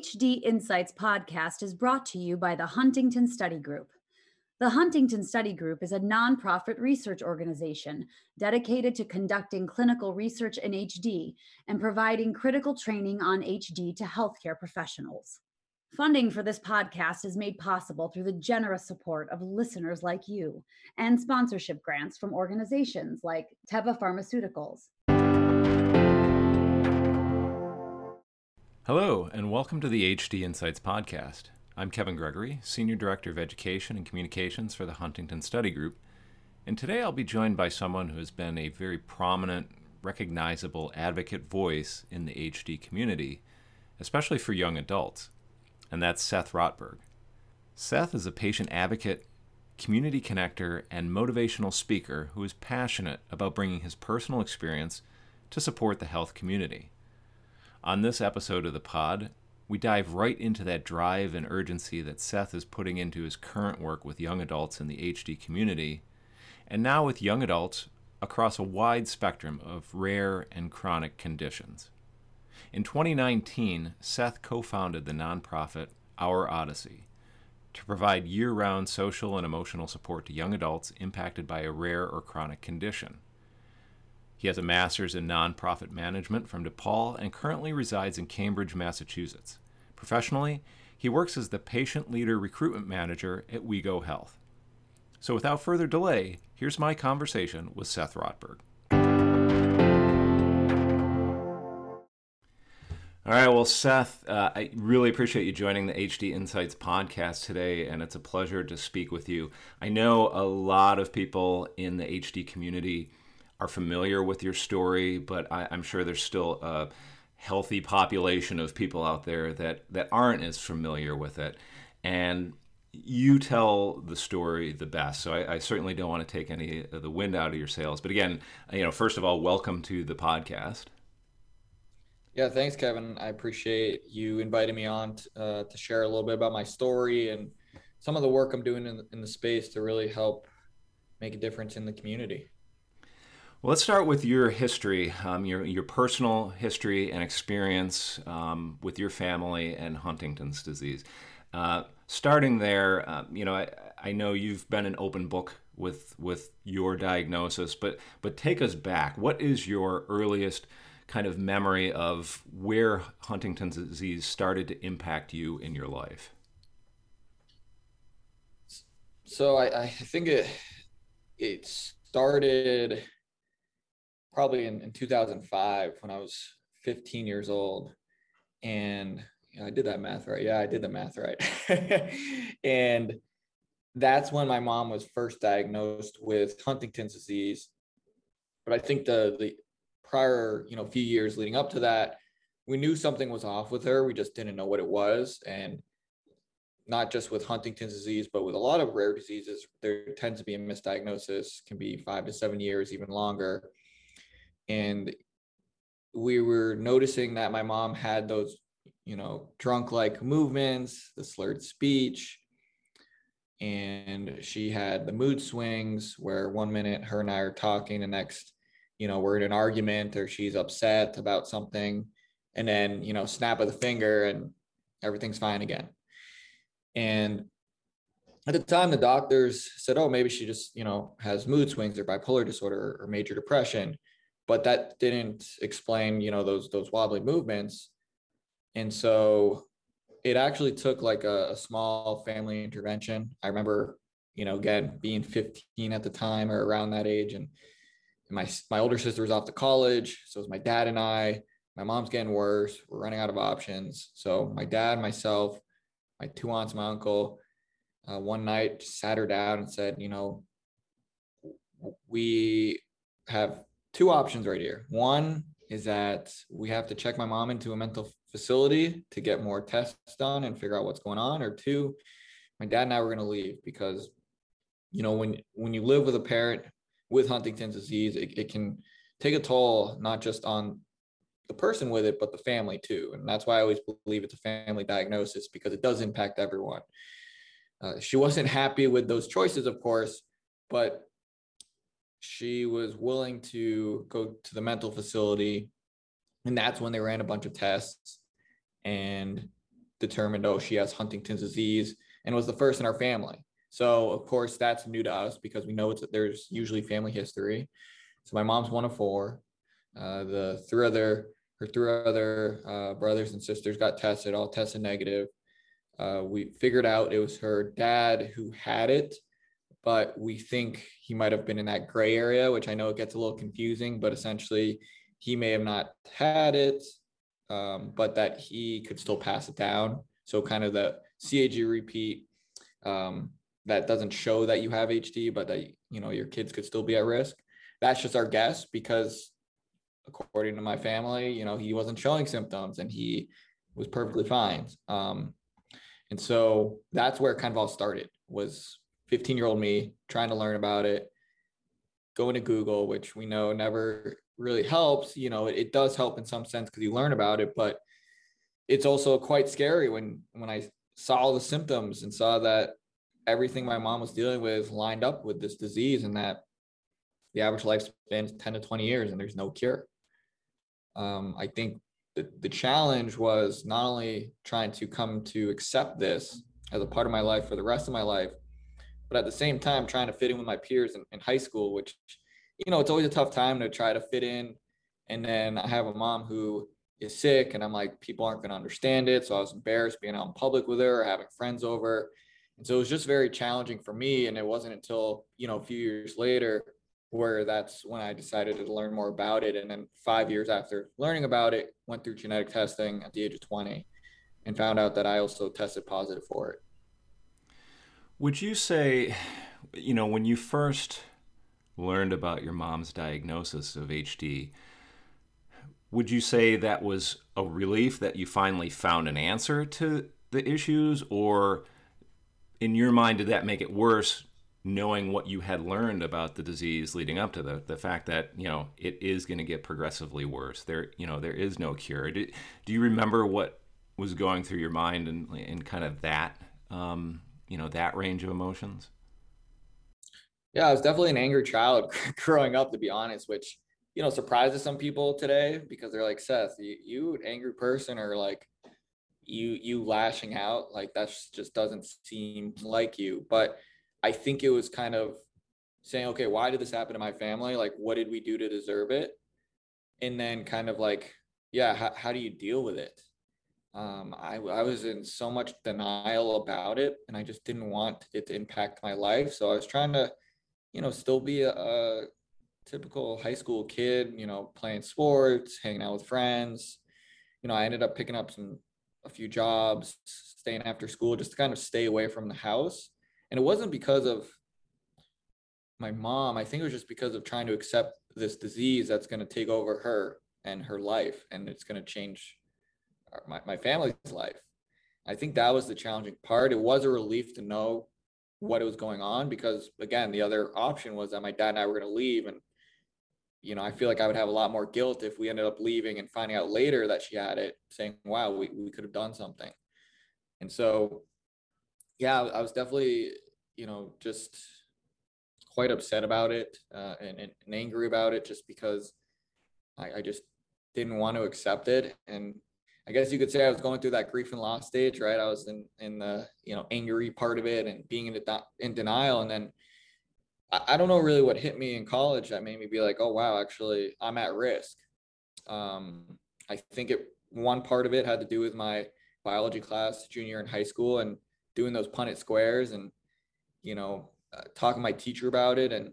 HD Insights podcast is brought to you by the Huntington Study Group. The Huntington Study Group is a nonprofit research organization dedicated to conducting clinical research in HD and providing critical training on HD to healthcare professionals. Funding for this podcast is made possible through the generous support of listeners like you and sponsorship grants from organizations like Teva Pharmaceuticals. Hello, and welcome to the HD Insights podcast. I'm Kevin Gregory, Senior Director of Education and Communications for the Huntington Study Group, and today I'll be joined by someone who has been a very prominent, recognizable advocate voice in the HD community, especially for young adults and that's Seth Rotberg. Seth is a patient advocate, community connector, and motivational speaker who is passionate about bringing his personal experience to support the health community. On this episode of the pod, we dive right into that drive and urgency that Seth is putting into his current work with young adults in the HD community, and now with young adults across a wide spectrum of rare and chronic conditions. In 2019, Seth co founded the nonprofit Our Odyssey to provide year round social and emotional support to young adults impacted by a rare or chronic condition. He has a master's in nonprofit management from DePaul and currently resides in Cambridge, Massachusetts. Professionally, he works as the patient leader recruitment manager at WeGo Health. So without further delay, here's my conversation with Seth Rotberg. All right. Well, Seth, uh, I really appreciate you joining the HD Insights podcast today, and it's a pleasure to speak with you. I know a lot of people in the HD community are familiar with your story, but I, am sure there's still a healthy population of people out there that, that aren't as familiar with it. And you tell the story the best. So I, I, certainly don't want to take any of the wind out of your sails. But again, you know, first of all, welcome to the podcast. Yeah, thanks, Kevin. I appreciate you inviting me on t- uh, to share a little bit about my story and some of the work I'm doing in in the space to really help make a difference in the community. Well, let's start with your history, um, your your personal history and experience um, with your family and Huntington's disease. Uh, starting there, uh, you know, I, I know you've been an open book with with your diagnosis, but but take us back. What is your earliest kind of memory of where Huntington's disease started to impact you in your life? So I, I think it it started probably in, in 2005 when I was 15 years old. And you know, I did that math right. Yeah, I did the math right. and that's when my mom was first diagnosed with Huntington's disease. But I think the the prior, you know, few years leading up to that, we knew something was off with her. We just didn't know what it was. And not just with Huntington's disease, but with a lot of rare diseases, there tends to be a misdiagnosis, can be five to seven years, even longer. And we were noticing that my mom had those, you know, drunk like movements, the slurred speech, and she had the mood swings where one minute her and I are talking, the next you know, we're in an argument or she's upset about something, and then, you know, snap of the finger and everything's fine again. And at the time, the doctors said, oh, maybe she just, you know, has mood swings or bipolar disorder or major depression. But that didn't explain, you know, those those wobbly movements. And so it actually took like a, a small family intervention. I remember, you know, again, being 15 at the time or around that age and my my older sister was off to college, so it was my dad and I. My mom's getting worse. We're running out of options. So my dad, myself, my two aunts, my uncle, uh, one night sat her down and said, you know, we have two options right here. One is that we have to check my mom into a mental facility to get more tests done and figure out what's going on. Or two, my dad and I were going to leave because, you know, when when you live with a parent with Huntington's disease, it, it can take a toll not just on the person with it, but the family too. And that's why I always believe it's a family diagnosis because it does impact everyone. Uh, she wasn't happy with those choices, of course, but she was willing to go to the mental facility. And that's when they ran a bunch of tests. And determined, oh, she has Huntington's disease and was the first in our family. So of course that's new to us because we know it's that there's usually family history. So my mom's one of four. Uh, the three other her three other uh, brothers and sisters got tested, all tested negative. Uh, we figured out it was her dad who had it, but we think he might have been in that gray area, which I know it gets a little confusing, but essentially he may have not had it, um, but that he could still pass it down. So kind of the CAG repeat um, that doesn't show that you have HD, but that you know your kids could still be at risk. That's just our guess because according to my family, you know, he wasn't showing symptoms and he was perfectly fine. Um, and so that's where it kind of all started was 15 year old me trying to learn about it, going to Google, which we know never really helps. You know, it, it does help in some sense because you learn about it, but it's also quite scary when when I saw all the symptoms and saw that everything my mom was dealing with lined up with this disease and that the average lifespan is 10 to 20 years and there's no cure. Um, I think the, the challenge was not only trying to come to accept this as a part of my life for the rest of my life, but at the same time trying to fit in with my peers in, in high school, which, you know, it's always a tough time to try to fit in. And then I have a mom who is sick and I'm like, people aren't going to understand it. So I was embarrassed being out in public with her or having friends over. And so it was just very challenging for me. And it wasn't until, you know, a few years later where that's when I decided to learn more about it. And then five years after learning about it, went through genetic testing at the age of 20 and found out that I also tested positive for it. Would you say, you know, when you first learned about your mom's diagnosis of HD, would you say that was a relief that you finally found an answer to the issues? Or in your mind, did that make it worse knowing what you had learned about the disease leading up to the the fact that you know it is going to get progressively worse there you know there is no cure do, do you remember what was going through your mind and in kind of that um, you know that range of emotions yeah i was definitely an angry child growing up to be honest which you know surprises some people today because they're like seth you, you an angry person or like you you lashing out like that just doesn't seem like you but I think it was kind of saying, okay, why did this happen to my family? Like, what did we do to deserve it? And then kind of like, yeah, how, how do you deal with it? Um, I, I was in so much denial about it and I just didn't want it to impact my life. So I was trying to, you know, still be a, a typical high school kid, you know, playing sports, hanging out with friends. You know, I ended up picking up some, a few jobs, staying after school just to kind of stay away from the house and it wasn't because of my mom i think it was just because of trying to accept this disease that's going to take over her and her life and it's going to change my, my family's life. I think that was the challenging part. It was a relief to know what was going on because again the other option was that my dad and i were going to leave and you know i feel like i would have a lot more guilt if we ended up leaving and finding out later that she had it saying wow we, we could have done something. And so yeah, I was definitely, you know, just quite upset about it uh, and, and, angry about it just because I, I just didn't want to accept it. And I guess you could say I was going through that grief and loss stage, right? I was in, in the, you know, angry part of it and being in, the, in denial. And then I, I don't know really what hit me in college that made me be like, oh, wow, actually I'm at risk. Um, I think it, one part of it had to do with my biology class junior in high school. And doing those Punnett squares and you know uh, talking to my teacher about it and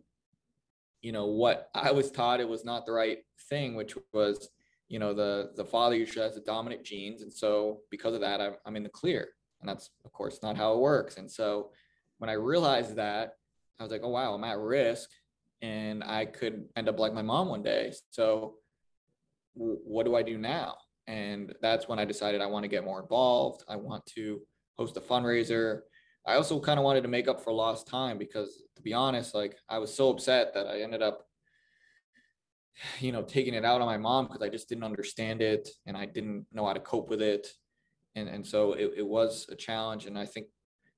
you know what I was taught it was not the right thing, which was you know the the father usually has the dominant genes, and so because of that I'm, I'm in the clear, and that's of course not how it works. And so when I realized that, I was like, oh wow, I'm at risk, and I could end up like my mom one day. So w- what do I do now? And that's when I decided I want to get more involved. I want to host a fundraiser. I also kind of wanted to make up for lost time because to be honest, like I was so upset that I ended up, you know, taking it out on my mom because I just didn't understand it and I didn't know how to cope with it. And, and so it, it was a challenge. And I think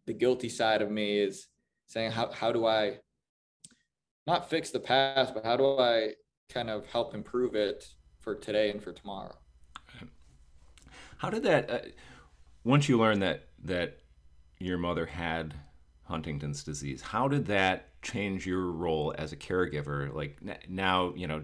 the guilty side of me is saying, how, how do I not fix the past, but how do I kind of help improve it for today and for tomorrow? How did that, uh, once you learned that that your mother had Huntington's disease, how did that change your role as a caregiver? Like now, you know,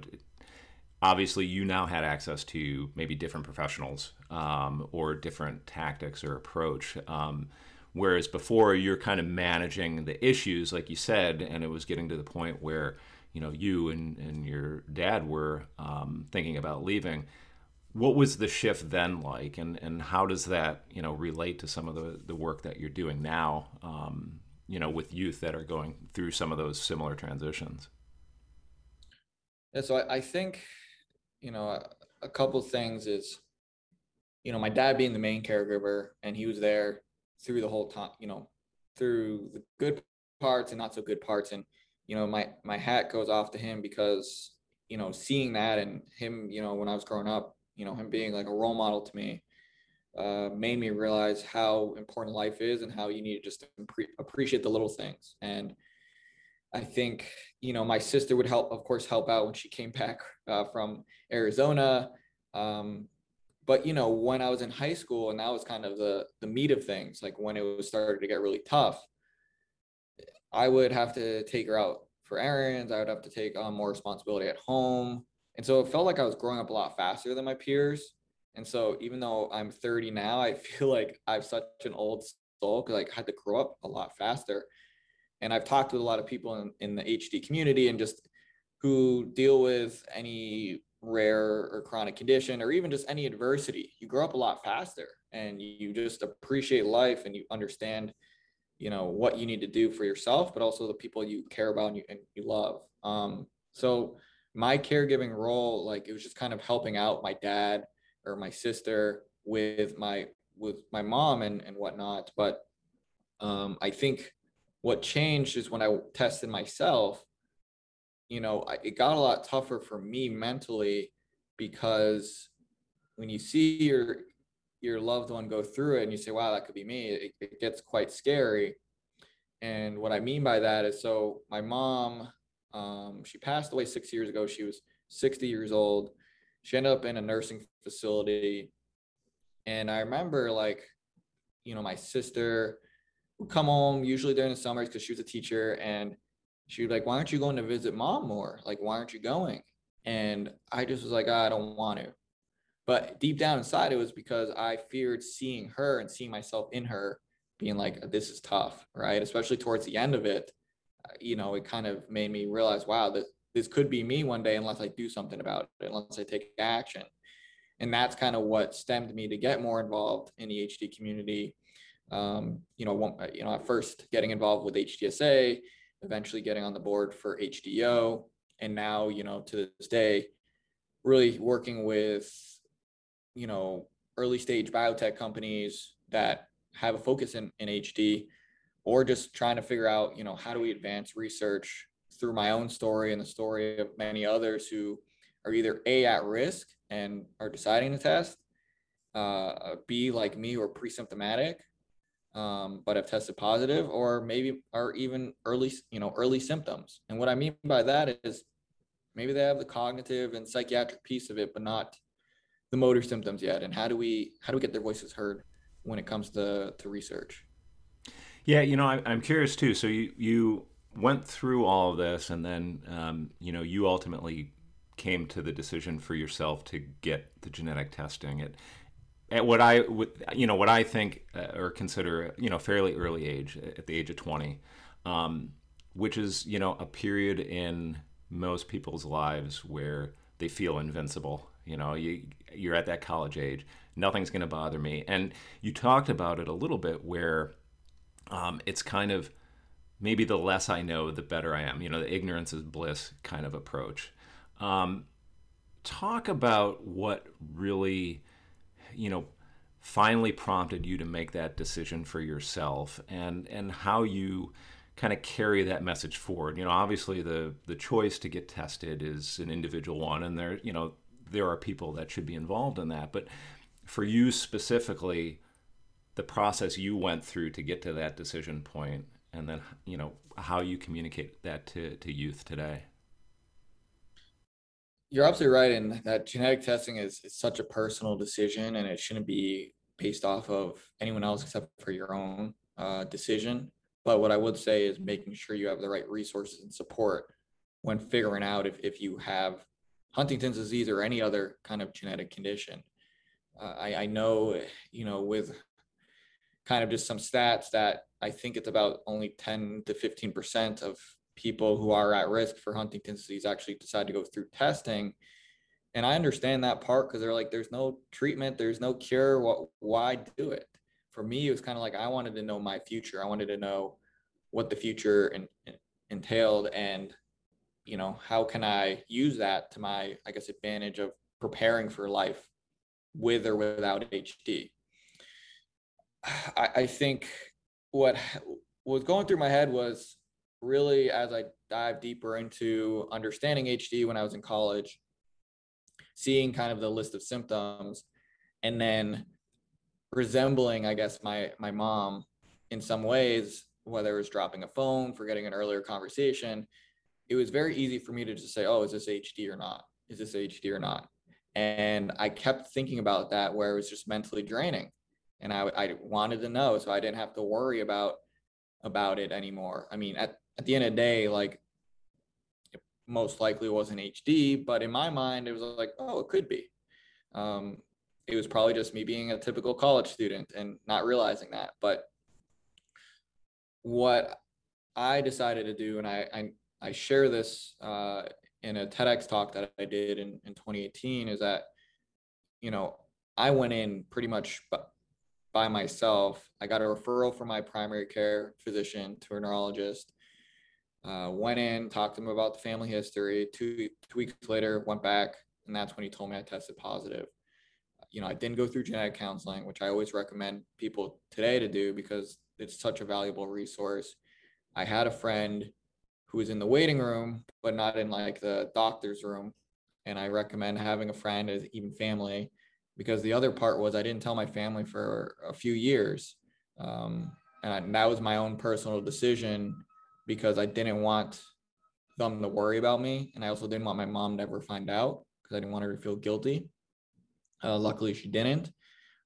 obviously you now had access to maybe different professionals um, or different tactics or approach. Um, whereas before you're kind of managing the issues, like you said, and it was getting to the point where you know you and, and your dad were um, thinking about leaving what was the shift then like and, and how does that you know relate to some of the, the work that you're doing now um, you know with youth that are going through some of those similar transitions yeah so i, I think you know a, a couple things is you know my dad being the main caregiver and he was there through the whole time you know through the good parts and not so good parts. And you know my my hat goes off to him because you know seeing that and him you know when i was growing up you know him being like a role model to me uh, made me realize how important life is and how you need to just appreciate the little things. And i think you know my sister would help of course help out when she came back uh, from arizona um, but you know when i was in high school and that was kind of the the meat of things like when it was started to get really tough i would have to take her out for errands i would have to take on more responsibility at home and so it felt like I was growing up a lot faster than my peers. And so even though I'm 30 now, I feel like I have such an old soul because I had to grow up a lot faster. And I've talked with a lot of people in, in the HD community and just who deal with any rare or chronic condition or even just any adversity. You grow up a lot faster and you just appreciate life and you understand, you know, what you need to do for yourself, but also the people you care about and you, and you love. Um, so my caregiving role, like it was just kind of helping out my dad or my sister with my with my mom and and whatnot. But um, I think what changed is when I tested myself. You know, I, it got a lot tougher for me mentally because when you see your your loved one go through it and you say, "Wow, that could be me," it, it gets quite scary. And what I mean by that is, so my mom um, she passed away six years ago. She was 60 years old. She ended up in a nursing facility. And I remember, like, you know, my sister would come home usually during the summers because she was a teacher. And she was like, Why aren't you going to visit mom more? Like, why aren't you going? And I just was like, oh, I don't want to. But deep down inside, it was because I feared seeing her and seeing myself in her being like, this is tough, right? Especially towards the end of it you know, it kind of made me realize, wow, this this could be me one day unless I do something about it, unless I take action. And that's kind of what stemmed me to get more involved in the HD community. Um, you know, one, you know, at first getting involved with HDSA, eventually getting on the board for HDO, and now, you know, to this day, really working with, you know, early stage biotech companies that have a focus in, in HD or just trying to figure out, you know, how do we advance research through my own story and the story of many others who are either A, at risk and are deciding to test, uh, B, like me, or pre-symptomatic, um, but have tested positive, or maybe are even early, you know, early symptoms. And what I mean by that is maybe they have the cognitive and psychiatric piece of it, but not the motor symptoms yet. And how do we how do we get their voices heard when it comes to to research? Yeah, you know, I, am curious too. So you you went through all of this, and then um, you know you ultimately came to the decision for yourself to get the genetic testing at at what I you know what I think uh, or consider you know fairly early age at the age of 20, um, which is you know a period in most people's lives where they feel invincible. You know, you you're at that college age. Nothing's going to bother me. And you talked about it a little bit where um, it's kind of maybe the less I know, the better I am. You know, the ignorance is bliss kind of approach. Um, talk about what really, you know, finally prompted you to make that decision for yourself, and and how you kind of carry that message forward. You know, obviously the the choice to get tested is an individual one, and there, you know, there are people that should be involved in that, but for you specifically the process you went through to get to that decision point and then you know how you communicate that to, to youth today you're absolutely right in that genetic testing is, is such a personal decision and it shouldn't be based off of anyone else except for your own uh, decision. But what I would say is making sure you have the right resources and support when figuring out if, if you have Huntington's disease or any other kind of genetic condition. Uh, I, I know, you know, with kind of just some stats that I think it's about only 10 to 15% of people who are at risk for Huntington's disease actually decide to go through testing. And I understand that part because they're like, there's no treatment, there's no cure. What, why do it? For me, it was kind of like I wanted to know my future. I wanted to know what the future in, in, entailed and you know how can i use that to my i guess advantage of preparing for life with or without hd i, I think what was going through my head was really as i dive deeper into understanding hd when i was in college seeing kind of the list of symptoms and then resembling i guess my my mom in some ways whether it was dropping a phone forgetting an earlier conversation it was very easy for me to just say, oh, is this HD or not? Is this HD or not? And I kept thinking about that where it was just mentally draining. And I, I wanted to know so I didn't have to worry about about it anymore. I mean, at, at the end of the day, like it most likely wasn't HD, but in my mind, it was like, oh, it could be. Um, it was probably just me being a typical college student and not realizing that. But what I decided to do, and I, I I share this uh, in a TEDx talk that I did in, in 2018 is that, you know, I went in pretty much by myself. I got a referral from my primary care physician to a neurologist. Uh, went in, talked to him about the family history. Two, two weeks later, went back, and that's when he told me I tested positive. You know, I didn't go through genetic counseling, which I always recommend people today to do because it's such a valuable resource. I had a friend who was in the waiting room, but not in like the doctor's room. And I recommend having a friend as even family because the other part was I didn't tell my family for a few years. Um, and, I, and that was my own personal decision because I didn't want them to worry about me. And I also didn't want my mom to ever find out because I didn't want her to feel guilty. Uh, luckily, she didn't.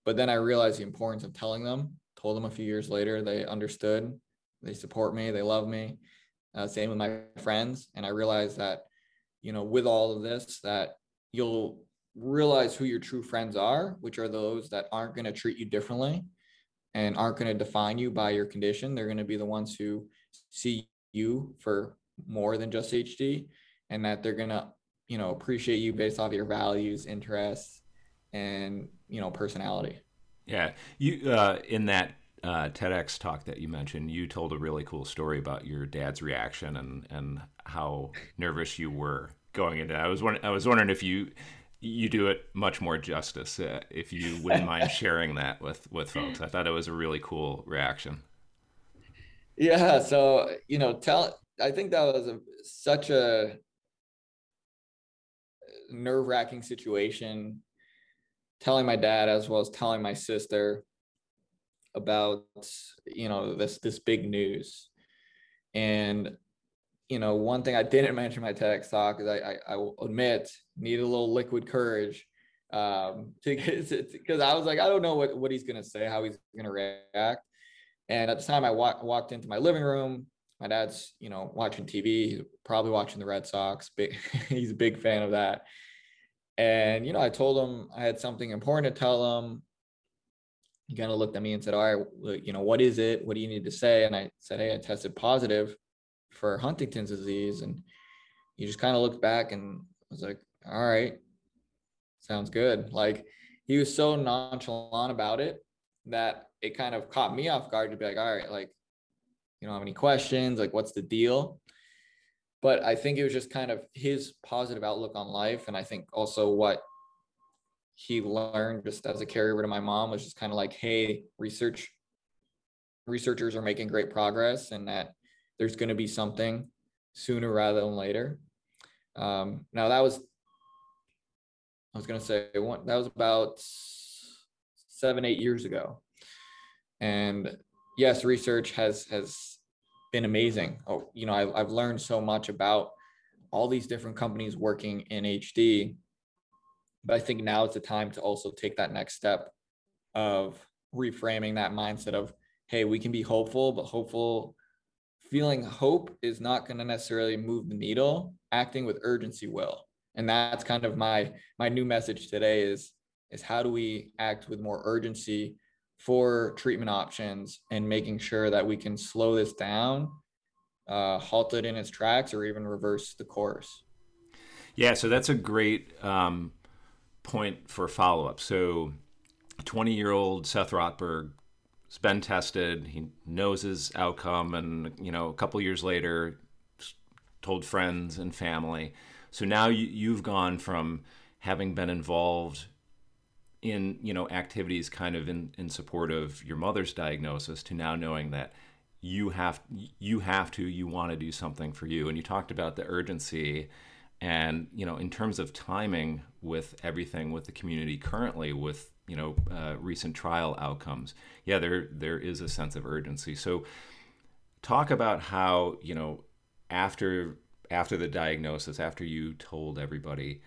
But then I realized the importance of telling them, told them a few years later, they understood, they support me, they love me uh, same with my friends and i realized that you know with all of this that you'll realize who your true friends are which are those that aren't going to treat you differently and aren't going to define you by your condition they're going to be the ones who see you for more than just hd and that they're going to you know appreciate you based off your values interests and you know personality yeah you uh in that uh, TEDx talk that you mentioned, you told a really cool story about your dad's reaction and and how nervous you were going into. It. I was wondering, I was wondering if you you do it much more justice uh, if you wouldn't mind sharing that with with folks. I thought it was a really cool reaction. Yeah, so you know, tell. I think that was a, such a nerve wracking situation. Telling my dad as well as telling my sister about you know this this big news and you know one thing i didn't mention my TEDx talk is i i, I will admit need a little liquid courage um because i was like i don't know what what he's gonna say how he's gonna react and at the time i wa- walked into my living room my dad's you know watching tv he's probably watching the red sox big he's a big fan of that and you know i told him i had something important to tell him he kind of looked at me and said, All right, you know, what is it? What do you need to say? And I said, Hey, I tested positive for Huntington's disease. And he just kind of looked back and was like, All right, sounds good. Like he was so nonchalant about it that it kind of caught me off guard to be like, All right, like, you don't have any questions? Like, what's the deal? But I think it was just kind of his positive outlook on life. And I think also what he learned just as a caregiver to my mom was just kind of like, hey, research researchers are making great progress and that there's going to be something sooner rather than later. Um, now that was, I was going to say one, that was about seven, eight years ago. And yes, research has, has been amazing. Oh, you know, I, I've learned so much about all these different companies working in HD but I think now is the time to also take that next step of reframing that mindset of, hey, we can be hopeful, but hopeful feeling hope is not going to necessarily move the needle. Acting with urgency will. And that's kind of my my new message today is is how do we act with more urgency for treatment options and making sure that we can slow this down, uh, halt it in its tracks, or even reverse the course. Yeah, so that's a great um, point for follow up. So, 20 year old Seth Rotberg has been tested, he knows his outcome, and you know, a couple years later, told friends and family. So now you, you've gone from having been involved in you know activities kind of in, in support of your mother's diagnosis to now knowing that you have you have to you want to do something for you. And you talked about the urgency and you know in terms of timing with everything with the community currently with you know uh, recent trial outcomes yeah there there is a sense of urgency. So talk about how you know after after the diagnosis after you told everybody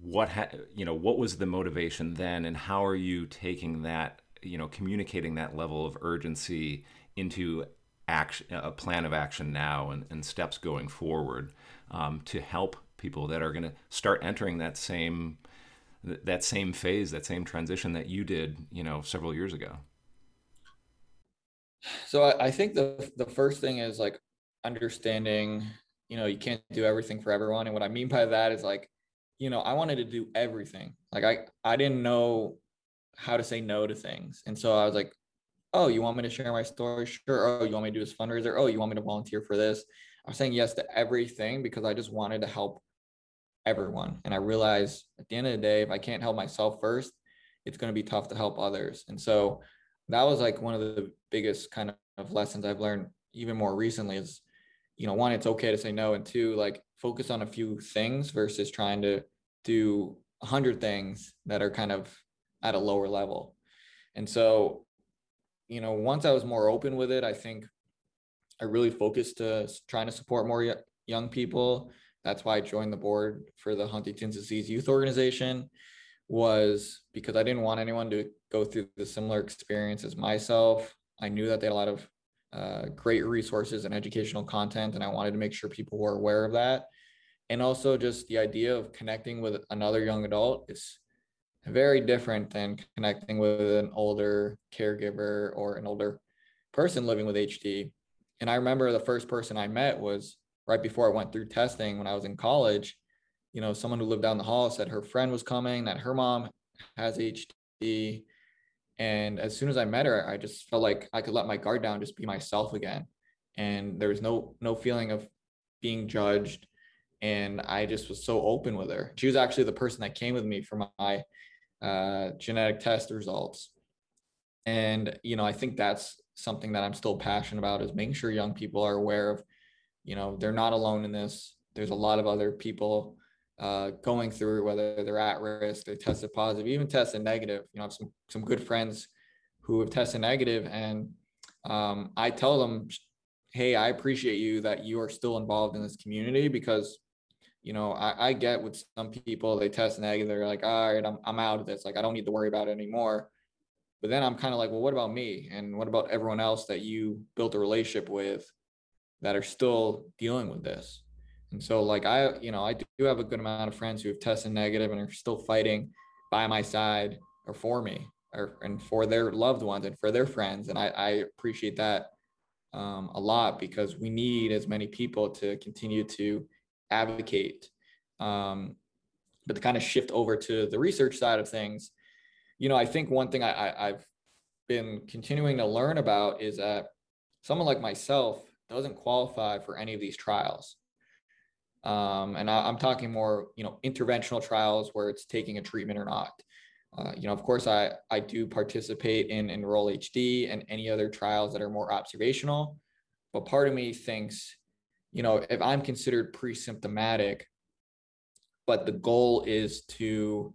what ha- you know what was the motivation then and how are you taking that you know communicating that level of urgency into action a plan of action now and, and steps going forward um, to help people that are going to start entering that same that same phase that same transition that you did you know several years ago? So I, I think the the first thing is like understanding you know you can't do everything for everyone and what i mean by that is like you know, I wanted to do everything. Like I, I didn't know how to say no to things. And so I was like, oh, you want me to share my story? Sure. Oh, you want me to do this fundraiser? Oh, you want me to volunteer for this? I was saying yes to everything because I just wanted to help everyone. And I realized at the end of the day, if I can't help myself first, it's going to be tough to help others. And so that was like one of the biggest kind of lessons I've learned even more recently is, you know, one, it's okay to say no. And two, like focus on a few things versus trying to do a hundred things that are kind of at a lower level. And so, you know, once I was more open with it, I think I really focused to trying to support more young people. That's why I joined the board for the Huntington's Disease Youth Organization was because I didn't want anyone to go through the similar experience as myself. I knew that they had a lot of uh, great resources and educational content, and I wanted to make sure people were aware of that and also just the idea of connecting with another young adult is very different than connecting with an older caregiver or an older person living with HD. And I remember the first person I met was right before I went through testing when I was in college. You know, someone who lived down the hall said her friend was coming, that her mom has HD. And as soon as I met her, I just felt like I could let my guard down, just be myself again. And there was no no feeling of being judged and I just was so open with her. She was actually the person that came with me for my uh, genetic test results. And you know, I think that's something that I'm still passionate about is making sure young people are aware of, you know, they're not alone in this. There's a lot of other people uh, going through whether they're at risk, they tested positive, even tested negative. You know, I have some some good friends who have tested negative, and um, I tell them, "Hey, I appreciate you that you are still involved in this community because you know, I, I get with some people, they test negative, they're like, all right, I'm, I'm out of this. Like, I don't need to worry about it anymore. But then I'm kind of like, well, what about me? And what about everyone else that you built a relationship with that are still dealing with this? And so, like, I, you know, I do have a good amount of friends who have tested negative and are still fighting by my side or for me or and for their loved ones and for their friends. And I, I appreciate that um, a lot because we need as many people to continue to advocate. Um, but to kind of shift over to the research side of things, you know, I think one thing I, I, I've been continuing to learn about is that someone like myself doesn't qualify for any of these trials. Um, and I, am talking more, you know, interventional trials where it's taking a treatment or not. Uh, you know, of course, I I do participate in Enroll HD and any other trials that are more observational, but part of me thinks you know, if I'm considered pre-symptomatic, but the goal is to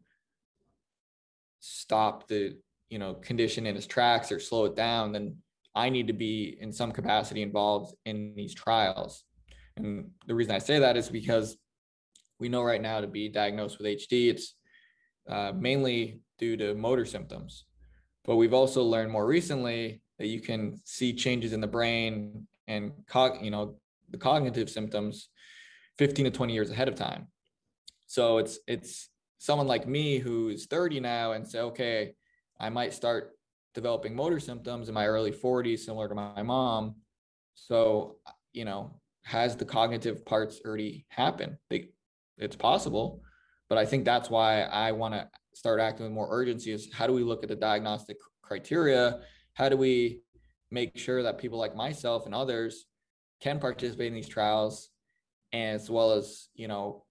stop the, you know, condition in its tracks or slow it down, then I need to be in some capacity involved in these trials. And the reason I say that is because we know right now to be diagnosed with HD, it's uh, mainly due to motor symptoms. But we've also learned more recently that you can see changes in the brain and cog, you know, the cognitive symptoms 15 to 20 years ahead of time. So it's it's someone like me who's 30 now and say, okay, I might start developing motor symptoms in my early 40s, similar to my mom. So, you know, has the cognitive parts already happened? They, it's possible, but I think that's why I want to start acting with more urgency is how do we look at the diagnostic criteria? How do we make sure that people like myself and others can participate in these trials as well as, you know,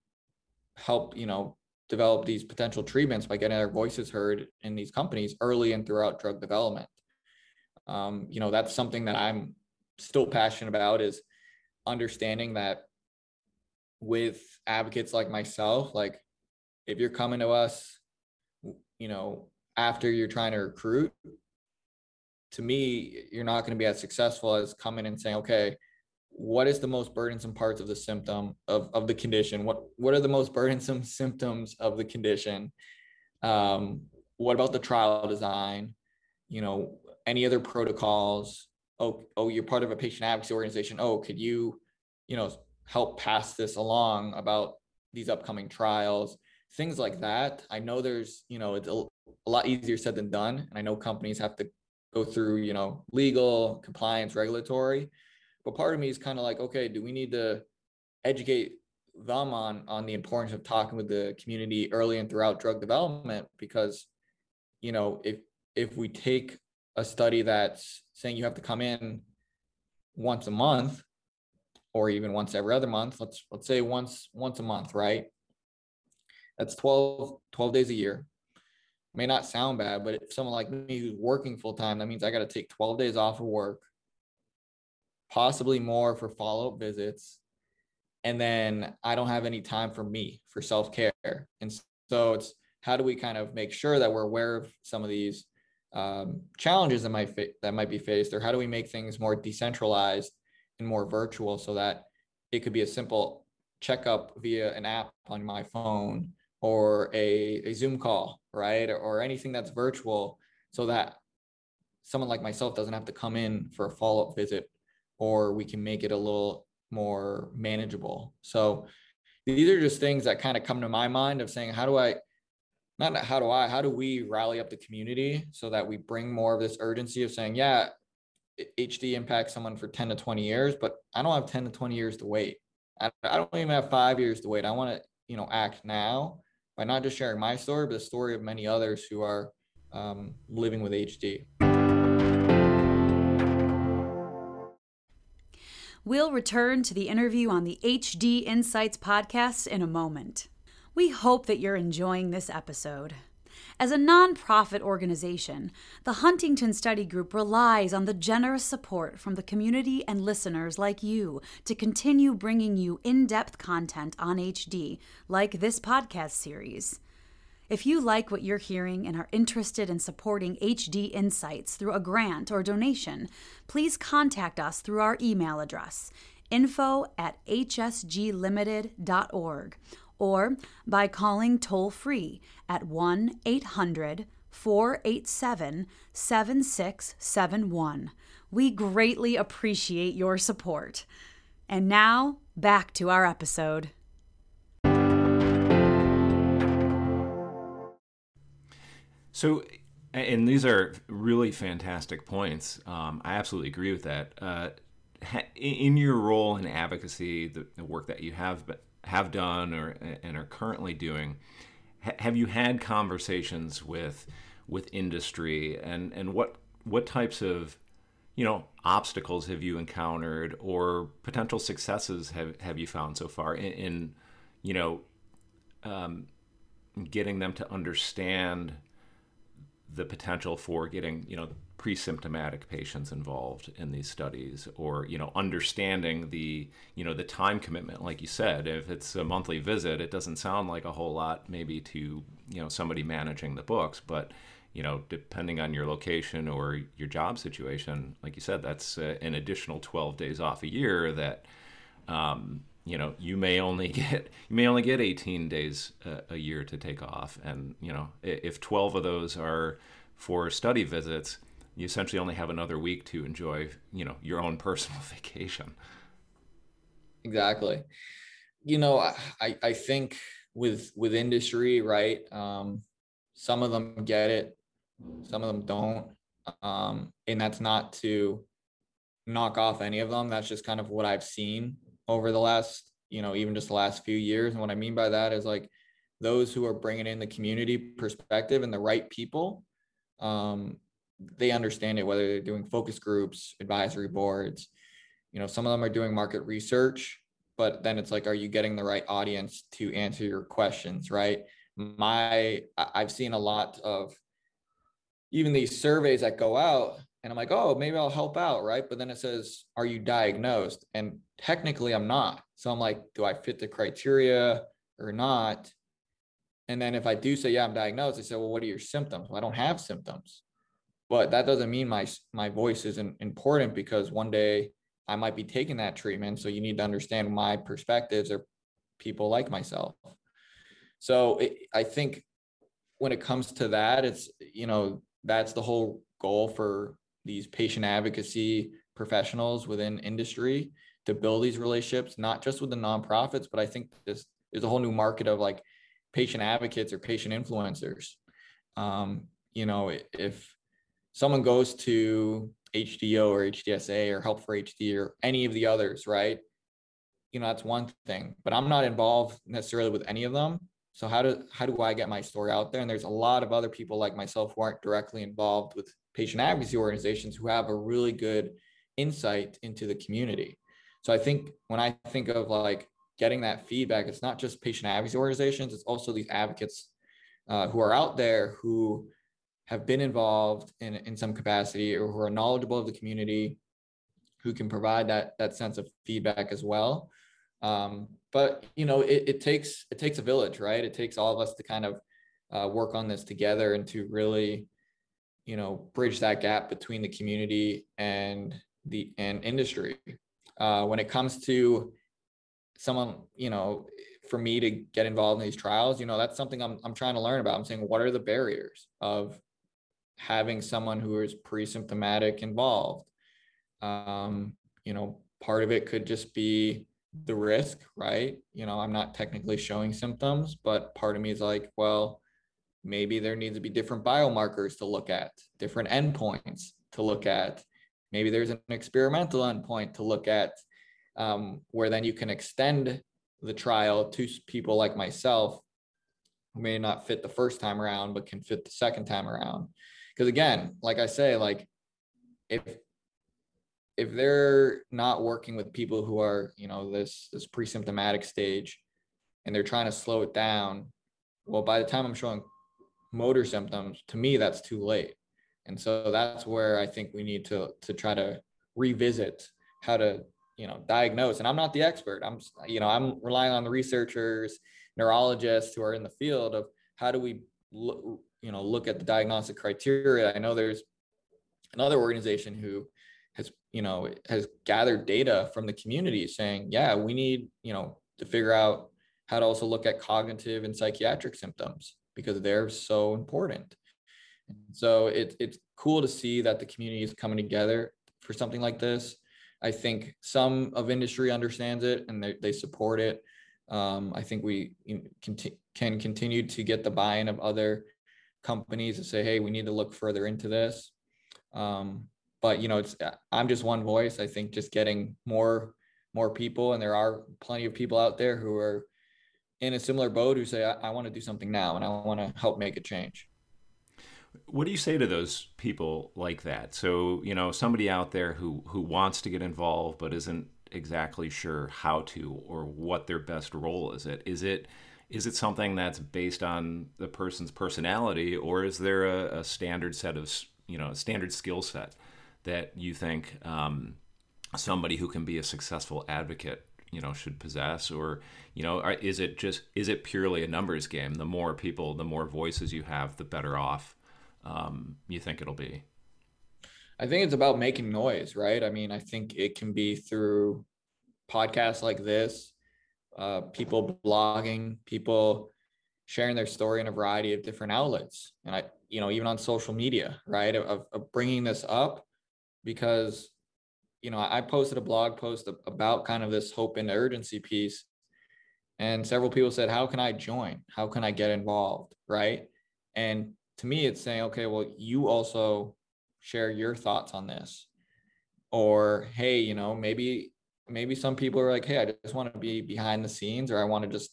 help, you know, develop these potential treatments by getting their voices heard in these companies early and throughout drug development. Um, you know, that's something that I'm still passionate about is understanding that with advocates like myself, like if you're coming to us, you know, after you're trying to recruit, to me, you're not going to be as successful as coming and saying, okay, what is the most burdensome parts of the symptom of, of the condition? What what are the most burdensome symptoms of the condition? Um, what about the trial design? You know any other protocols oh oh you're part of a patient advocacy organization. Oh could you you know help pass this along about these upcoming trials? Things like mm-hmm. that. I know there's you know it's a, a lot easier said than done and i know companies have to go through you know legal compliance regulatory but part of me is kind of like, okay, do we need to educate them on on the importance of talking with the community early and throughout drug development? Because, you know, if if we take a study that's saying you have to come in once a month or even once every other month let's let's say once once a month right that's 12 12 days a year may not sound bad but if someone like me who's working full time that means i got to take 12 days off of work possibly more for follow up visits. And then I don't have any time for me for self care. And so it's how do we kind of make sure that we're aware of some of these um, challenges that might fa- that might be faced, or how do we make things more decentralized and more virtual so that it could be a simple checkup via an app on my phone or a, a Zoom call, right? Or, or anything that's virtual so that someone like myself doesn't have to come in for a follow up visit or we can make it a little more manageable. So these are just things that kind of come to my mind of saying, how do I, not how do I, how do we rally up the community so that we bring more of this urgency of saying, yeah, HD impacts someone for 10 to 20 years, but I don't have 10 to 20 years to wait. I, don't even have five years to wait. I want to, you know, act now by not just sharing my story, but the story of many others who are um, living with HD. We'll return to the interview on the HD Insights podcast in a moment. We hope that you're enjoying this episode. As a nonprofit organization, the Huntington Study Group relies on the generous support from the community and listeners like you to continue bringing you in depth content on HD, like this podcast series. If you like what you're hearing and are interested in supporting HD Insights through a grant or donation, please contact us through our email address info at hsglimited.org or by calling toll free at 1 800 487 7671. We greatly appreciate your support. And now, back to our episode. So, and these are really fantastic points. Um, I absolutely agree with that. Uh, in your role in advocacy, the, the, work that you have have done or and are currently doing, have you had conversations with with industry? And and what what types of you know obstacles have you encountered or potential successes have have you found so far in, in you know um, getting them to understand the potential for getting you know pre-symptomatic patients involved in these studies or you know understanding the you know the time commitment like you said if it's a monthly visit it doesn't sound like a whole lot maybe to you know somebody managing the books but you know depending on your location or your job situation like you said that's uh, an additional 12 days off a year that um, you know you may only get you may only get 18 days a, a, year to take off. And you know if 12 of those are for study visits, you essentially only have another week to enjoy, you know, your own personal vacation. Exactly. You know, I, I think with with industry, right? Um, some of them get it, some of them don't. Um, and that's not to knock off any of them. That's just kind of what I've seen over the last, you know, even just the last few years. And what I mean by that is like those who are bringing in the community perspective and the right people, um, they understand it, whether they're doing focus groups, advisory boards. You know, some of them are doing market research, but then it's like, are you getting the right audience to answer your questions, right? My, I've seen a lot of even these surveys that go out and I'm like, oh, maybe I'll help out, right? But then it says, are you diagnosed? And technically, I'm not. So I'm like, do I fit the criteria or not? And then if I do say, yeah, I'm diagnosed, they say, well, what are your symptoms? Well, I don't have symptoms. But that doesn't mean my my voice isn't important because one day I might be taking that treatment. So you need to understand my perspectives or people like myself. So it, I think when it comes to that, it's you know that's the whole goal for these patient advocacy professionals within industry to build these relationships, not just with the nonprofits, but I think this there's a whole new market of like patient advocates or patient influencers. Um, you know, if someone goes to HDO or HDSA or Help for HD or any of the others, right? You know, that's one thing, but I'm not involved necessarily with any of them. So how do how do I get my story out there? And there's a lot of other people like myself who aren't directly involved with patient advocacy organizations who have a really good insight into the community. So I think when I think of like getting that feedback, it's not just patient advocacy organizations, it's also these advocates uh, who are out there who have been involved in, in some capacity or who are knowledgeable of the community, who can provide that, that sense of feedback as well. Um, but you know, it, it takes it takes a village, right? It takes all of us to kind of uh, work on this together and to really, you know, bridge that gap between the community and the and industry. Uh, when it comes to someone, you know, for me to get involved in these trials, you know, that's something I'm I'm trying to learn about. I'm saying, what are the barriers of having someone who is pre-symptomatic involved? Um, you know, part of it could just be the risk, right? You know, I'm not technically showing symptoms, but part of me is like, well, maybe there needs to be different biomarkers to look at, different endpoints to look at. Maybe there's an experimental endpoint to look at, um, where then you can extend the trial to people like myself who may not fit the first time around, but can fit the second time around. Because again, like I say, like if if they're not working with people who are you know this this pre-symptomatic stage and they're trying to slow it down well by the time i'm showing motor symptoms to me that's too late. And so that's where i think we need to to try to revisit how to you know diagnose. And i'm not the expert. I'm you know i'm relying on the researchers neurologists who are in the field of how do we you know look at the diagnostic criteria. I know there's another organization who has you know has gathered data from the community saying yeah we need you know to figure out how to also look at cognitive and psychiatric symptoms because they're so important. So it, it's cool to see that the community is coming together for something like this. I think some of industry understands it and they, they support it. Um, i think we can continue to get the buy-in of other companies to say hey we need to look further into this. Um, but you know it's i'm just one voice. I think just getting more more people and there are plenty of people out there who are in a similar boat who say i, I want to do something now and i want to help make a change. What do you say to those people like that? So you know somebody out there who who wants to get involved but isn't exactly sure how to or what their best role is it is it is it something that's based on the person's personality or is there a, a standard set of you know a standard skill set that you think um, somebody who can be a successful advocate you know should possess? Or you know is it just is it purely a numbers game? The more people the more voices you have the better off um, you think it'll be. I think it's about making noise right? I mean i think it can be through podcasts like this uh, people blogging people sharing their story in a variety of different outlets. And i you know even on social media right of, of bringing this up because you know i posted a blog post about kind of this hope and urgency piece. And several people said how can i join? How can i get involved? Right? And to me it's saying okay well you also share your thoughts on this. Or hey you know maybe maybe some people are like hey i just want to be behind the scenes or i want to just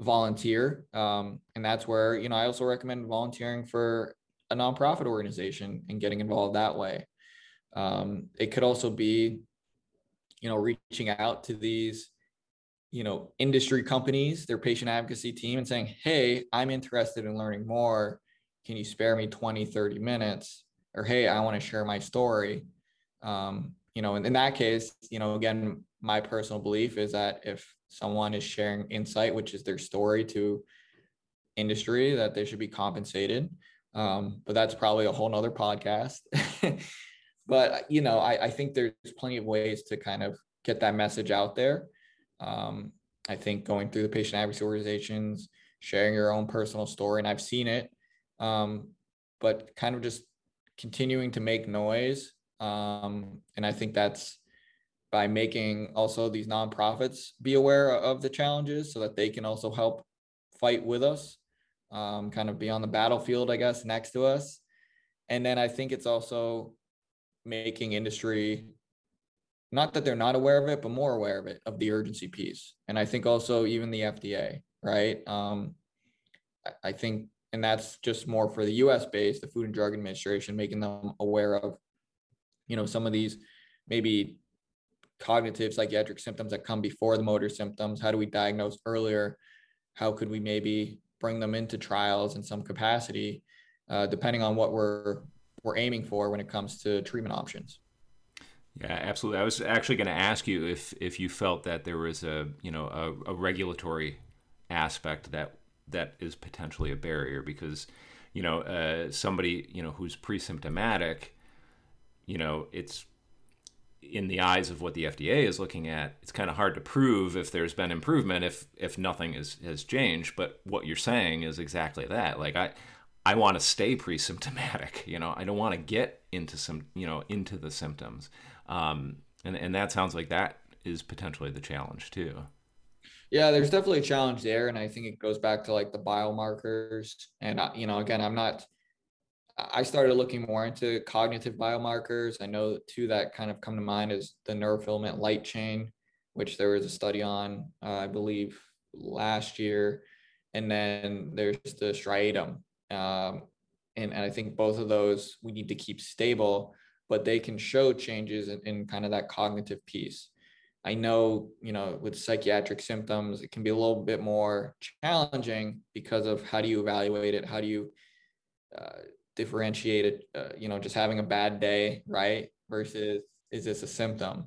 volunteer. Um, and that's where you know i also recommend volunteering for a nonprofit organization and getting involved that way. Um, it could also be you know reaching out to these you know industry companies their patient advocacy team and saying hey i'm interested in learning more. Can you spare me 20 30 minutes? Or hey i want to share my story. Um, you know in, in that case you know again my personal belief is that if someone is sharing insight, which is their story to industry, that they should be compensated. Um, but that's probably a whole nother podcast. but you know, I, I, think there's plenty of ways to kind of get that message out there. Um, I think going through the patient advocacy organizations, sharing your own personal story, and I've seen it, um, but kind of just continuing to make noise. Um, and I think that's by making also these nonprofits be aware of the challenges so that they can also help fight with us, um, kind of be on the battlefield, I guess, next to us. And then I think it's also making industry not that they're not aware of it, but more aware of it, of the urgency piece. And I think also even the FDA, right? Um, I think, and that's just more for the US based, the Food and Drug Administration, making them aware of, you know, some of these maybe cognitive psychiatric symptoms that come before the motor symptoms? How do we diagnose earlier? How could we maybe bring them into trials in some capacity, uh, depending on what we're we're aiming for when it comes to treatment options? Yeah, absolutely. I was actually going to ask you if if you felt that there was a you know a, a regulatory aspect that that is potentially a barrier because you know uh, somebody you know who's pre-symptomatic you know it's in the eyes of what the FDA is looking at, it's kind of hard to prove if there's been improvement if if nothing is, has changed. But what you're saying is exactly that. Like I I want to stay pre-symptomatic. You know, I don't want to get into some you know into the symptoms. Um, and and that sounds like that is potentially the challenge too. Yeah, there's definitely a challenge there, and I think it goes back to like the biomarkers. And uh, you know, again, I'm not I started looking more into cognitive biomarkers. I know two that kind of come to mind is the neurofilament light chain, which there was a study on, uh, I believe, last year. And then there's the striatum. Um, and, and I think both of those we need to keep stable, but they can show changes in, in kind of that cognitive piece. I know, you know, with psychiatric symptoms, it can be a little bit more challenging because of how do you evaluate it? How do you uh, differentiated, uh, you know, just having a bad day, right? Versus is this a symptom?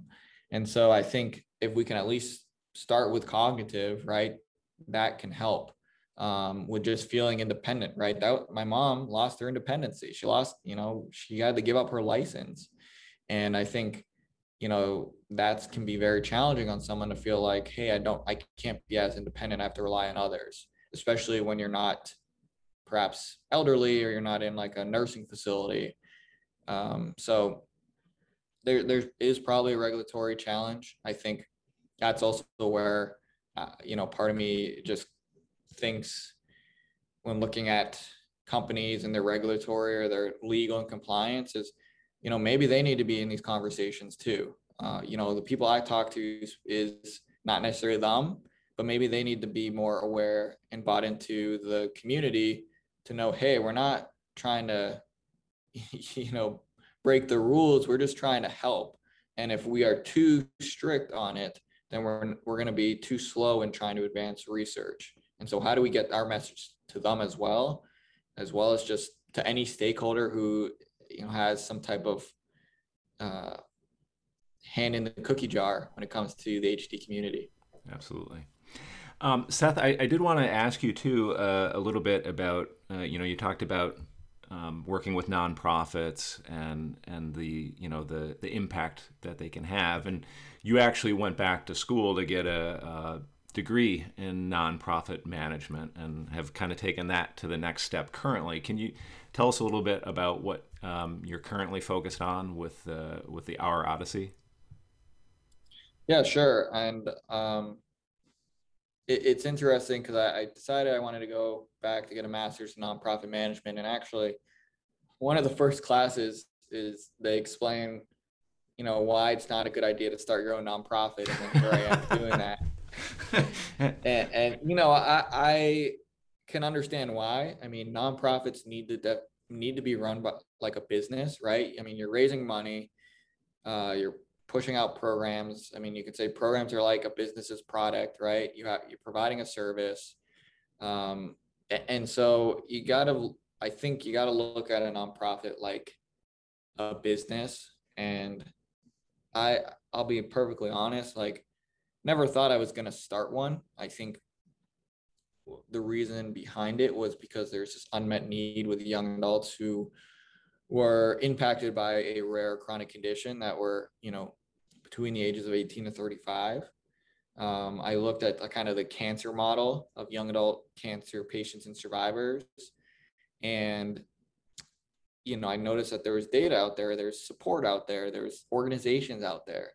And so I think if we can at least start with cognitive, right, that can help um, with just feeling independent, right? That my mom lost her independency. She lost, you know, she had to give up her license. And I think, you know, that can be very challenging on someone to feel like, hey, I don't, I can't be as independent. I have to rely on others, especially when you're not perhaps elderly or you're not in like a nursing facility. Um, so there there is probably a regulatory challenge. I think that's also where uh, you know part of me just thinks when looking at companies and their regulatory or their legal and compliance is you know maybe they need to be in these conversations too. Uh, you know the people I talk to is, is not necessarily them, but maybe they need to be more aware and bought into the community to know, hey, we're not trying to, you know, break the rules. We're just trying to help. And if we are too strict on it, then we're we're going to be too slow in trying to advance research. And so, how do we get our message to them as well, as well as just to any stakeholder who you know has some type of uh, hand in the cookie jar when it comes to the HD community? Absolutely. Um, Seth, I, I, did want to ask you too uh, a little bit about uh, you know you talked about um, working with nonprofits and and the you know the the impact that they can have, and you actually went back to school to get a, a degree in nonprofit management and have kind of taken that to the next step currently. Can you tell us a little bit about what um, you're currently focused on with the with the Our Odyssey? Yeah, sure. And um, it, it's interesting because I, I, decided I wanted to go back to get a master's in nonprofit management. And actually, one of the first classes is they explain, you know, why it's not a good idea to start your own nonprofit. And then here I am doing that. and, and, you know, I, I can understand why. I mean, nonprofits need to de- need to be run by like a business, right? I mean, you're raising money, uh, you're pushing out programs. I mean, you could say programs are like a business's product, right? You have you're providing a service, um, and so you got to. I think you got to look at a nonprofit like a business, and I I'll be perfectly honest, like never thought I was to start one. I think the reason behind it was because there's this unmet need with young adults who were impacted by a rare chronic condition that were, you know, between the ages of 18 to 35. Um, I looked at the, kind of the cancer model of young adult cancer patients and survivors. And, you know, I noticed that there was data out there, there's support out there, there's organizations out there.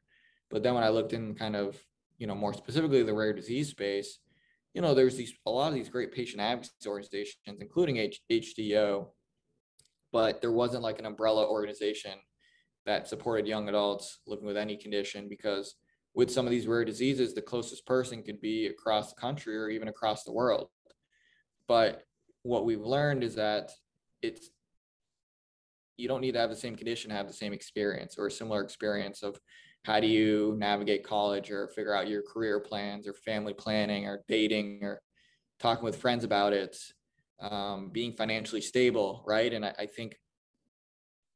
But then when I looked in kind of, you know, more specifically the rare disease space, you know, there's these a lot of these great patient advocacy organizations, including H- HDYO, but there wasn't like an umbrella organization that supported young adults living with any condition because with some of these rare diseases, the closest person could be across the country or even across the world. But what we've learned is that it's you don't need to have the same condition to have the same experience or a similar experience of how do you navigate college or figure out your career plans or family planning or dating or talking with friends about it um, being financially stable right and I, I, think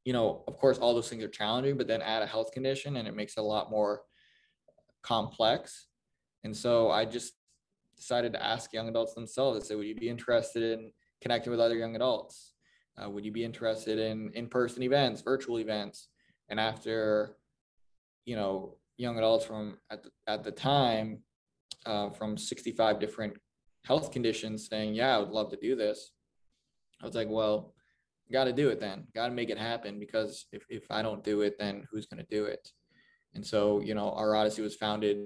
you know of course all those things are challenging but then add a health condition and it makes it a lot more complex. And so i just decided to ask young adults themselves. I said would you be interested in connecting with other young adults? Uh, would you be interested in in-person events virtual events? And after you know young adults from at the, at the time uh, from 65 different health conditions saying yeah i would love to do this. I was like well got to do it then. Got to make it happen because if, if i don't do it then who's going to do it? And so you know our odyssey was founded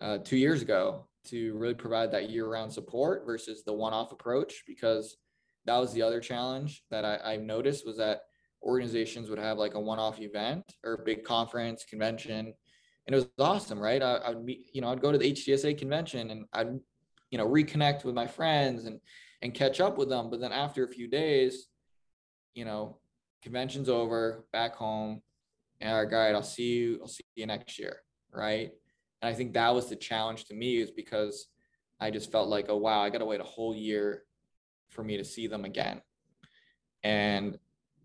uh, two years ago to really provide that year-round support versus the one-off approach because that was the other challenge that I, I noticed was that organizations would have like a one-off event or a big conference convention and it was awesome right? I, I would meet you know i'd go to the HDSA convention and i'd you know reconnect with my friends and and catch up with them. But then after a few days you know convention's over back home and all right i'll see you i'll see you next year right and i think that was the challenge to me is because i just felt like oh wow i gotta wait a whole year for me to see them again and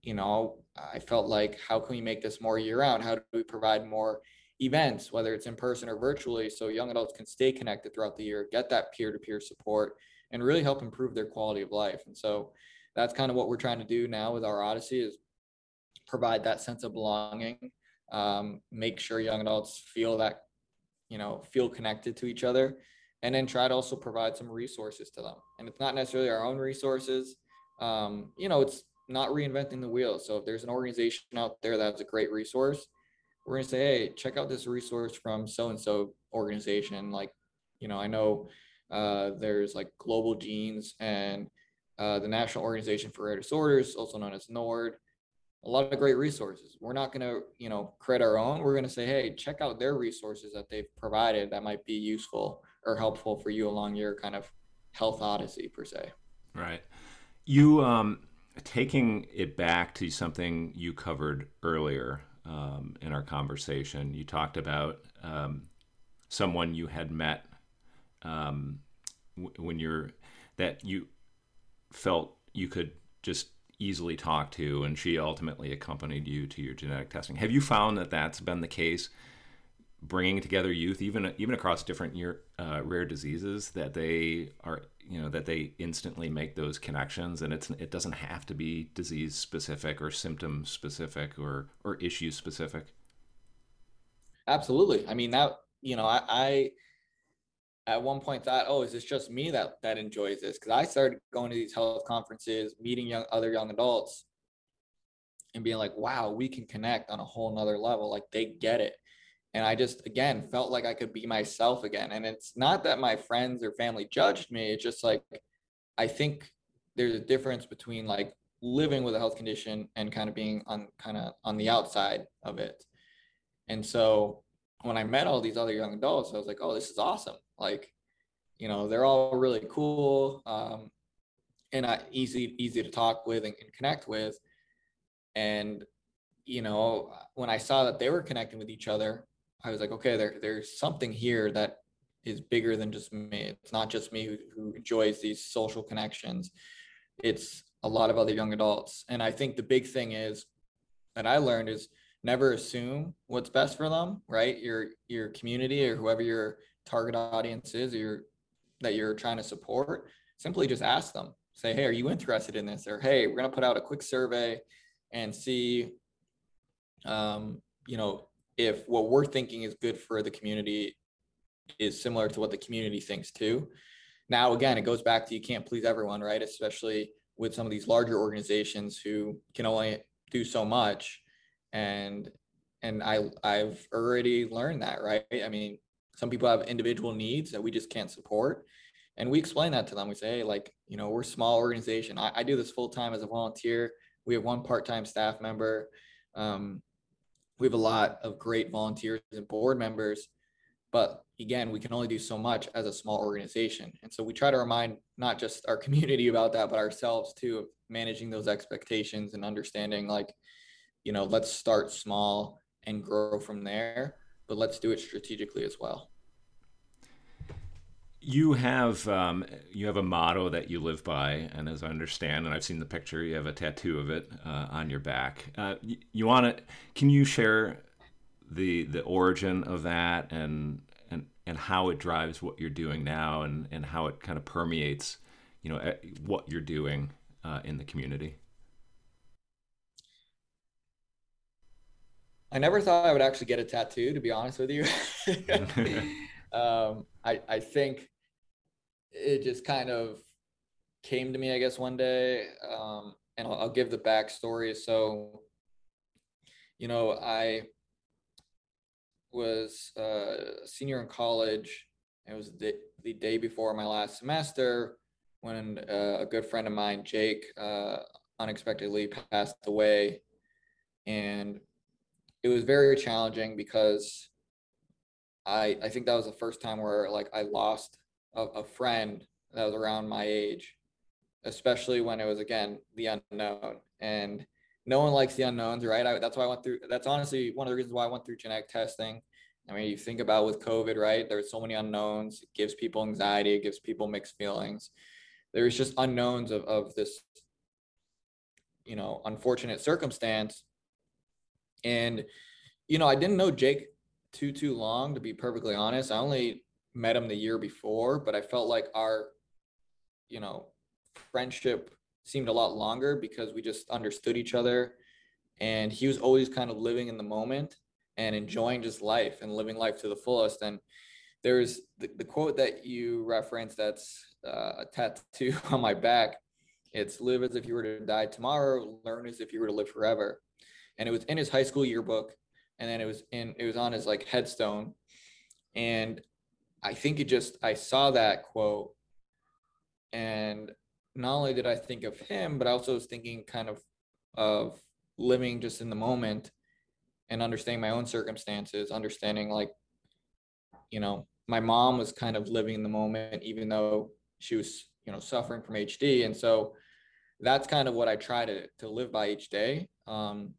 you know, I felt like how can we make this more year round? How do we provide more events, whether it's in person or virtually, so young adults can stay connected throughout the year, get that peer to peer support, and really help improve their quality of life. And so that's kind of what we're trying to do now with our Odyssey is provide that sense of belonging, um, make sure young adults feel that, you know, feel connected to each other, and then try to also provide some resources to them. And it's not necessarily our own resources. Um, you know, it's not reinventing the wheel. So if there's an organization out there that's a great resource, we're gonna say, hey, check out this resource from so and so organization. Like, you know, I know uh, there's like Global Genes and uh, the National Organization for Rare Disorders, also known as NORD. A lot of great resources. We're not gonna, you know, create our own. We're gonna say, hey, check out their resources that they've provided that might be useful or helpful for you along your kind of health odyssey per se. Right. You um taking it back to something you covered earlier um, in our conversation, you talked about um, someone you had met um, w- when you're that you felt you could just easily talk to, and she ultimately accompanied you to your genetic testing. Have you found that that's been the case? Bringing together youth, even even across different year, uh, rare diseases, that they are you know that they instantly make those connections and it's it doesn't have to be disease specific or symptom specific or or issue specific absolutely i mean that you know i, I at one point thought, oh, is this just me that that enjoys this? Because I started going to these health conferences, meeting young other young adults, and being like, wow, we can connect on a whole nother level. Like they get it. And I just again felt like I could be myself again. And it's not that my friends or family judged me. It's just like I think there's a difference between like living with a health condition and kind of being on kind of on the outside of it. And so when I met all these other young adults, I was like, oh, this is awesome. Like, you know, they're all really cool um, and uh, easy, easy to talk with and, and connect with. And, you know, when I saw that they were connecting with each other, I was like, okay, there, there's something here that is bigger than just me. It's not just me who, who enjoys these social connections. It's a lot of other young adults. And I think the big thing is that I learned is never assume what's best for them, right? Your your community or whoever your target audience is or your, that you're trying to support, simply just ask them. Say, hey, are you interested in this? Or hey, we're gonna put out a quick survey and see um, you know, if what we're thinking is good for the community is similar to what the community thinks too. Now, again, it goes back to you can't please everyone, right? Especially with some of these larger organizations who can only do so much and and i i've already learned that right? I mean some people have individual needs that we just can't support and we explain that to them. We say hey, like you know we're a small organization. I, I do this full time as a volunteer. We have one part-time staff member. Um, we have a lot of great volunteers and board members but again we can only do so much as a small organization. And so we try to remind not just our community about that but ourselves too of managing those expectations and understanding like you know let's start small and grow from there but let's do it strategically as well you have um, you have a motto that you live by, and as I understand, and I've seen the picture, you have a tattoo of it uh, on your back. Uh, you, want to? Can you share the the origin of that and and and how it drives what you're doing now and and how it kind of permeates you know what you're doing uh, in the community i never thought i would actually get a tattoo to be honest with you um, I, I think it just kind of came to me i guess one day um, and I'll, I'll give the backstory so you know i was uh, a senior in college. It was the, the day before my last semester when uh, a good friend of mine, Jake, uh, unexpectedly passed away. And it was very challenging because I, I think that was the first time where like I lost a, a friend that was around my age, especially when it was again the unknown. And no one likes the unknowns, right? I, that's why I went through. That's honestly one of the reasons why I went through genetic testing. I mean, you think about with COVID, right? There's so many unknowns. It gives people anxiety. It gives people mixed feelings. There's just unknowns of of this, you know, unfortunate circumstance. And, you know, I didn't know Jake too too long to be perfectly honest. I only met him the year before, but I felt like our, you know, friendship seemed a lot longer because we just understood each other. And he was always kind of living in the moment and enjoying just life and living life to the fullest. And there's the, the quote that you referenced that's uh, a tattoo on my back. It's live as if you were to die tomorrow learn as if you were to live forever and it was in his high school yearbook and then it was in it was on his like headstone and i think it just i saw that quote and not only did I think of him, but I also was thinking kind of of living just in the moment and understanding my own circumstances, understanding like, you know, my mom was kind of living in the moment, even though she was, you know, suffering from HD. And so that's kind of what I try to to live by each day. Um,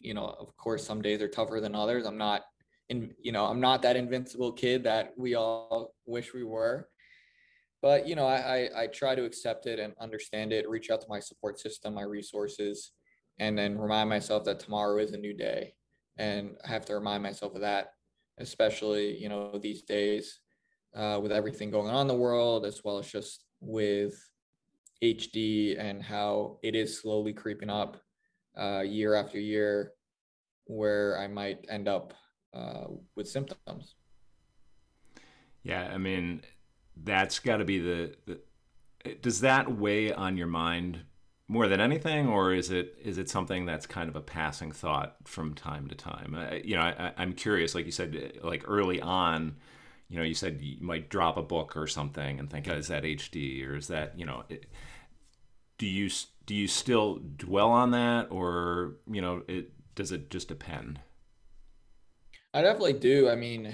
you know, of course, some days are tougher than others. I'm not in, you know, I'm not that invincible kid that we all wish we were. But you know I, I, I try to accept it and understand it reach out to my support system my resources and then remind myself that tomorrow is a new day. And i have to remind myself of that especially you know these days uh, with everything going on in the world as well as just with hd and how it is slowly creeping up uh, year after year where i might end up uh, with symptoms Yeah, I mean, that's got to be the, the. Does that weigh on your mind more than anything, or is it is it something that's kind of a passing thought from time to time? Uh, you know, I, I'm curious. Like you said, like early on, you know, you said you might drop a book or something and think, oh, is that HD or is that you know? It, do you do you still dwell on that, or you know, it does it just depend? I definitely do. I mean,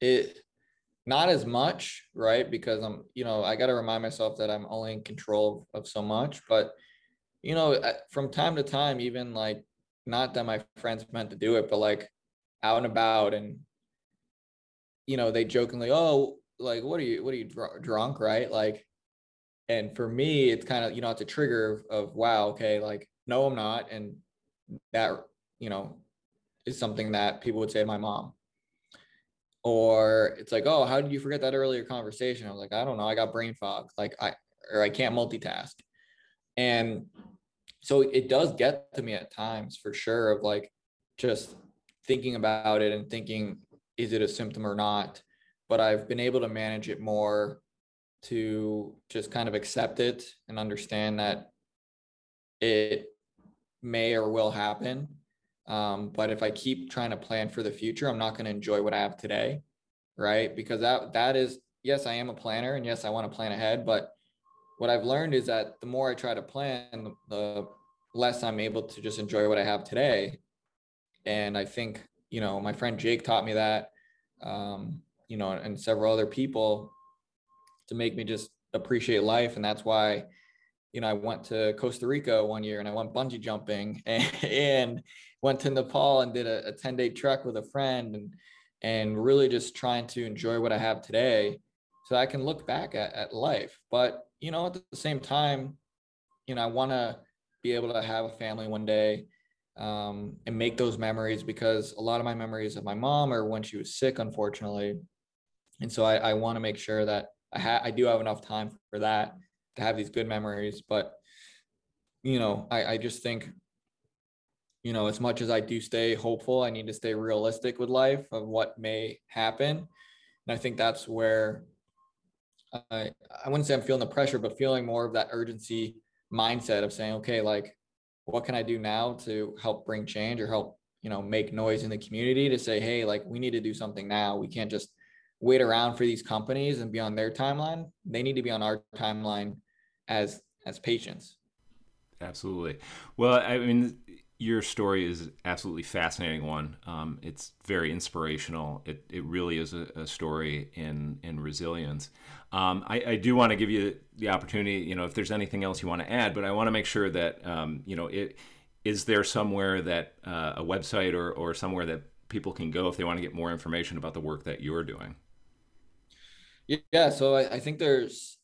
it not as much, right? Because I'm, you know, I got to remind myself that I'm only in control of, so much. But, you know, from time to time, even like, not that my friends meant to do it, but like out and about and, you know, they jokingly, oh, like, what are you, what are you dr- drunk, right? Like, and for me, it's kind of, you know, it's a trigger of, of, wow, okay, like, no, I'm not. And that, you know, is something that people would say to my mom or it's like, oh, how did you forget that earlier conversation? I was like, I don't know, I got brain fog, like I or I can't multitask, and so it does get to me at times for sure of like just thinking about it and thinking, is it a symptom or not? But I've been able to manage it more to just kind of accept it and understand that it may or will happen um, but if I keep trying to plan for the future, I'm not going to enjoy what I have today, right? Because that that is yes, I am a planner, and yes, I want to plan ahead. But what I've learned is that the more I try to plan, the, less I'm able to just enjoy what I have today. And I think you know my friend Jake taught me that, um, you know, and several other people to make me just appreciate life, and that's why you know, I went to Costa Rica one year and I went bungee jumping and, and went to Nepal and did a, a 10 day trek with a friend and, and really just trying to enjoy what I have today so I can look back at, at life. But, you know, at the same time, you know, I want to be able to have a family one day um, and make those memories because a lot of my memories of my mom are when she was sick, unfortunately. And so I, I want to make sure that I, ha- I do have enough time for that to have these good memories. But you know, I, I just think, you know, as much as I do stay hopeful, I need to stay realistic with life of what may happen. And I think that's where I I wouldn't say I'm feeling the pressure, but feeling more of that urgency mindset of saying, okay, like what can I do now to help bring change or help, you know, make noise in the community to say, hey, like we need to do something now. We can't just wait around for these companies and be on their timeline. They need to be on our timeline as as patients. Absolutely. Well, I mean, your story is absolutely fascinating one. Um, it's very inspirational. It, it really is a, a story in in resilience. Um, I, I, do want to give you the opportunity, you know, if there's anything else you want to add, but I want to make sure that, um, you know, it is there somewhere that uh, a website or, or somewhere that people can go if they want to get more information about the work that you're doing? Yeah, so I, I think there's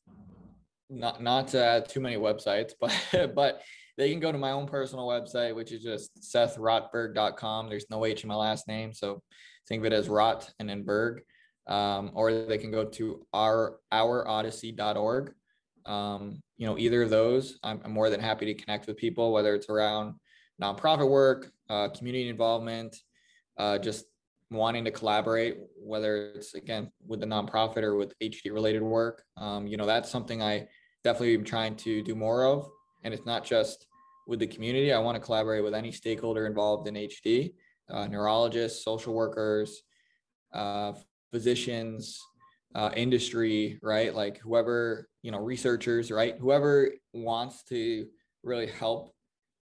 not not too many websites, but but they can go to my own personal website, which is just sethrotberg.com. There's no H in my last name, so think of it as Rot and then Berg. Um, or they can go to our ourodyssey.org. Um, you know, either of those, I'm, I'm, more than happy to connect with people, whether it's around nonprofit work, uh, community involvement, uh, just wanting to collaborate, whether it's again with the nonprofit or with HD related work. Um, you know, that's something I definitely am trying to do more of. And it's not just with the community. I want to collaborate with any stakeholder involved in HD, uh, neurologists, social workers, uh, physicians, uh, industry, right? Like whoever, you know, researchers, right? Whoever wants to really help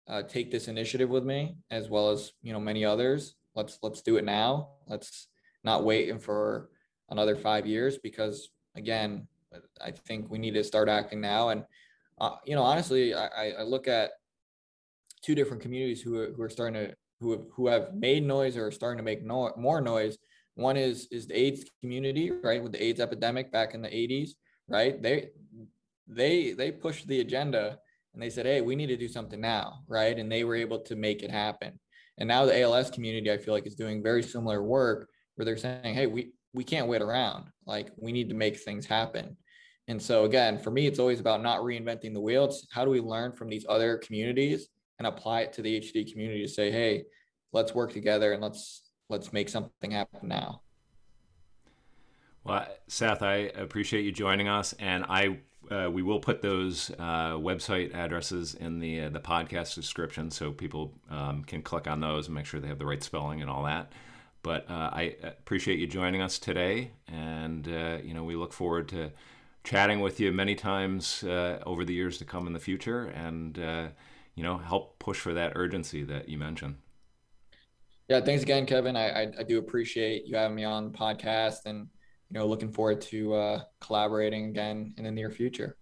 uh, take this initiative with me, as well as, you know, many others. Let's, let's do it now. Let's not wait for another five years because again, I think we need to start acting now. And uh, you know, honestly, I, I look at two different communities who who are starting to who have, who have made noise or are starting to make no, more noise. One is is the AIDS community, right, with the AIDS epidemic back in the 80s, right? They they they pushed the agenda and they said, hey, we need to do something now, right? And they were able to make it happen. And now the ALS community, I feel like, is doing very similar work where they're saying, hey, we we can't wait around. Like we need to make things happen. And so again, for me, it's always about not reinventing the wheel. It's how do we learn from these other communities and apply it to the HD community to say, hey, let's work together and let's let's make something happen now. Well, Seth, I appreciate you joining us, and I uh, we will put those uh, website addresses in the uh, the podcast description so people um, can click on those and make sure they have the right spelling and all that. But uh, I appreciate you joining us today, and uh, you know we look forward to chatting with you many times uh, over the years to come in the future, and you know help push for that urgency that you mentioned. Yeah, thanks again, Kevin. I, I, I do appreciate you having me on the podcast and you know, looking forward to uh, collaborating again in the near future.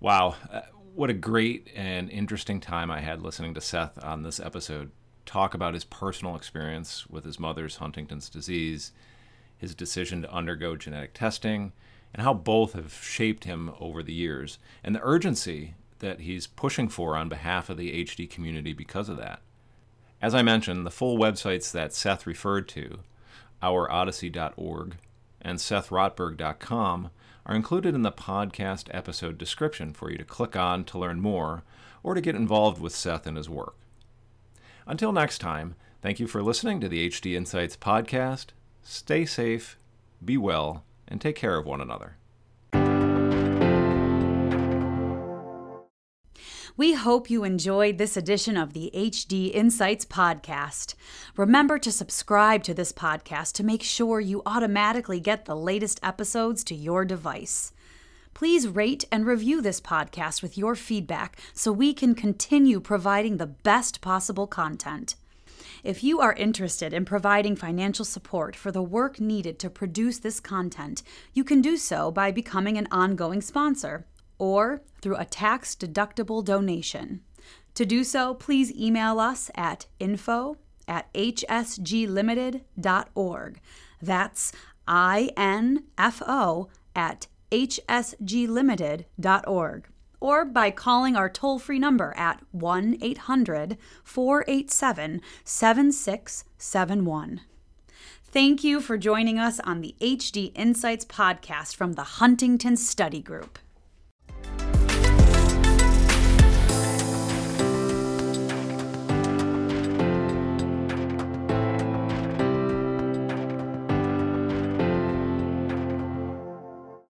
Wow. Uh, what a great and interesting time I had listening to Seth on this episode talk about his personal experience with his mother's Huntington's disease, his decision to undergo genetic testing, and how both have shaped him over the years, and the urgency that he's pushing for on behalf of the HD community because of that. As I mentioned, the full websites that Seth referred to, ourodyssey.org and sethrotberg.com, are included in the podcast episode description for you to click on to learn more or to get involved with Seth and his work. Until next time, thank you for listening to the HD Insights podcast. Stay safe, be well, and take care of one another. We hope you enjoyed this edition of the HD Insights podcast. Remember to subscribe to this podcast to make sure you automatically get the latest episodes to your device. Please rate and review this podcast with your feedback so we can continue providing the best possible content. If you are interested in providing financial support for the work needed to produce this content, you can do so by becoming an ongoing sponsor or through a tax deductible donation. To do so, please email us at info at hsglimited.org. That's I N F O at hsglimited.org. Or by calling our toll free number at 1 800 487 7671. Thank you for joining us on the HD Insights podcast from the Huntington Study Group.